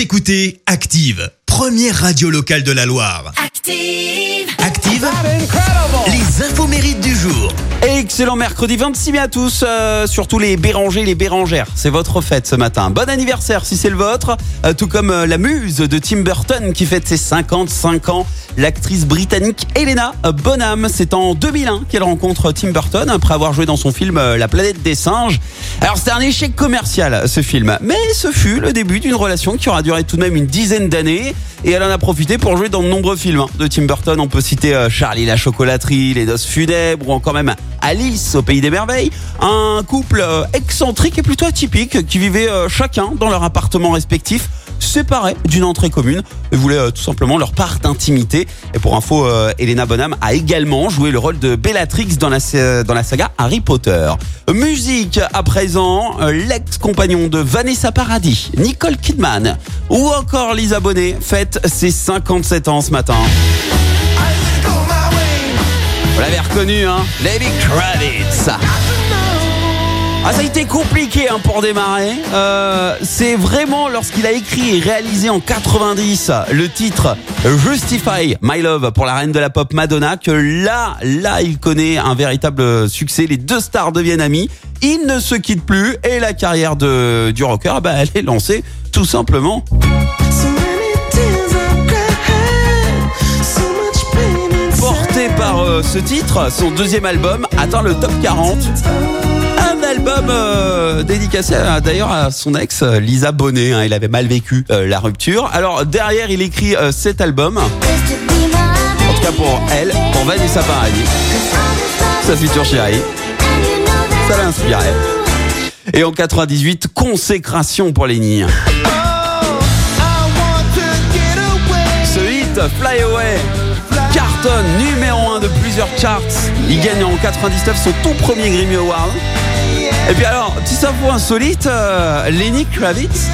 Vous écoutez Active, première radio locale de la Loire. Active. Active, les infos mérites du jour. Excellent mercredi 26 mai à tous, euh, surtout les Bérangers, les Bérangères. C'est votre fête ce matin. Bon anniversaire si c'est le vôtre, euh, tout comme euh, la muse de Tim Burton qui fête ses 55 ans. L'actrice britannique Helena Bonham, c'est en 2001 qu'elle rencontre Tim Burton après avoir joué dans son film La planète des singes. Alors c'était un échec commercial ce film, mais ce fut le début d'une relation qui aura duré tout de même une dizaine d'années et elle en a profité pour jouer dans de nombreux films hein, de Tim Burton. On peut citer Charlie la chocolaterie, Les Noces funèbres ou encore même Alice au pays des merveilles. Un couple euh, excentrique et plutôt atypique qui vivait euh, chacun dans leur appartement respectif séparés d'une entrée commune et voulaient euh, tout simplement leur part d'intimité. Et pour info, euh, Elena Bonham a également joué le rôle de Bellatrix dans la, dans la saga Harry Potter. Musique à présent, l'ex-compagnon de Vanessa Paradis, Nicole Kidman ou encore Lisa Bonet fête ses 57 ans ce matin. Reconnu, hein Lady Kravitz. Ah, ça a été compliqué hein, pour démarrer. Euh, c'est vraiment lorsqu'il a écrit et réalisé en 90 le titre Justify My Love pour la reine de la pop Madonna que là, là, il connaît un véritable succès. Les deux stars deviennent amis. Ils ne se quittent plus et la carrière de, du rocker, ah bah, elle est lancée tout simplement. Euh, ce titre, son deuxième album atteint le top 40. Un album euh, dédicacé à- d'ailleurs à son ex euh, Lisa Bonet. hein. il avait mal vécu euh, la rupture. Alors derrière, il écrit euh, cet album. En tout cas pour elle, pour Vanessa Paradis, sa future chérie. Ça l'a inspiré. Et en 98, consécration pour Lenny. Ce hit, Fly Away, numéro 1 de plusieurs charts. Il gagne en 99 son tout premier Grammy Award. Et puis alors, petit info insolite, euh, Lenny Kravitz,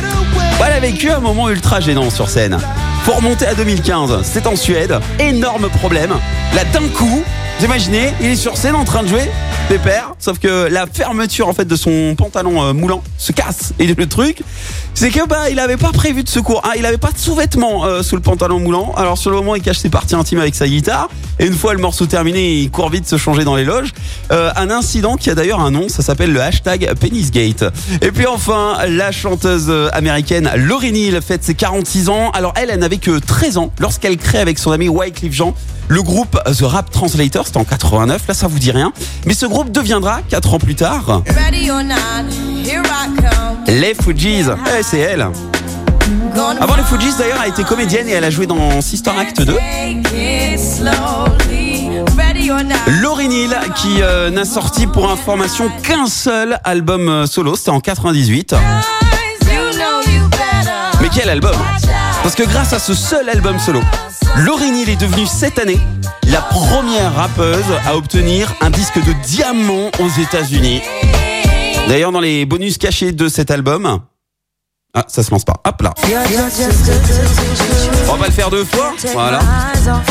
bah, elle a vécu un moment ultra gênant sur scène. Faut remonter à 2015, c'est en Suède, énorme problème. Là d'un coup, vous imaginez, il est sur scène en train de jouer, pépère, sauf que la fermeture en fait de son pantalon euh, moulant se casse. Et le truc, c'est que bah il avait pas prévu de secours, ah, il avait pas de sous-vêtements euh, sous le pantalon moulant. Alors sur le moment, il cache ses parties intimes avec sa guitare. Et une fois le morceau terminé, il court vite se changer dans les loges. Euh, un incident qui a d'ailleurs un nom, ça s'appelle le hashtag Penisgate. Et puis enfin, la chanteuse américaine Lauryn Hill fête ses 46 ans. Alors elle, elle n'avait que 13 ans lorsqu'elle crée avec son ami Wycliffe Jean le groupe The Rap Translator, c'était en 89, là ça vous dit rien. Mais ce groupe deviendra 4 ans plus tard les Fugees. Eh, c'est elle. Avant les Fugees d'ailleurs, elle a été comédienne et elle a joué dans Sister Act 2. take it slowly. Ready or not. Lauryn Hill qui euh, n'a sorti pour information qu'un seul album euh, solo, c'était en 98. You know you better. Mais quel album? Parce que grâce à ce seul album solo, Lauryn Hill est devenue cette année la première rappeuse à obtenir un disque de diamant aux États-Unis. D'ailleurs, dans les bonus cachés de cet album, ah, ça se lance pas. Hop là. On va le faire deux fois. Voilà.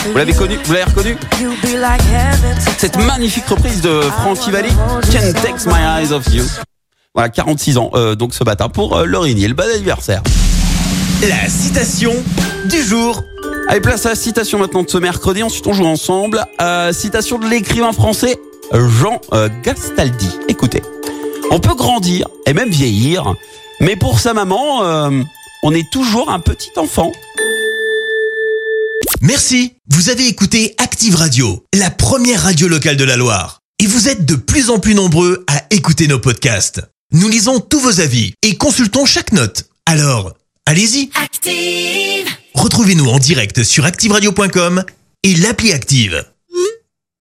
Vous l'avez connu, vous l'avez reconnu Cette magnifique reprise de Frankie Valli, Can't Take My Eyes Off You. Voilà, 46 ans, euh, donc ce matin pour euh, Hill. Bon anniversaire. La citation du jour. Allez, place à la citation maintenant de ce mercredi. Ensuite, on joue ensemble. Euh, citation de l'écrivain français Jean euh, Gastaldi. Écoutez, on peut grandir et même vieillir, mais pour sa maman, euh, on est toujours un petit enfant. Merci. Vous avez écouté Active Radio, la première radio locale de la Loire. Et vous êtes de plus en plus nombreux à écouter nos podcasts. Nous lisons tous vos avis et consultons chaque note. Alors, allez-y. Active. Retrouvez-nous en direct sur activeradio.com et l'appli Active.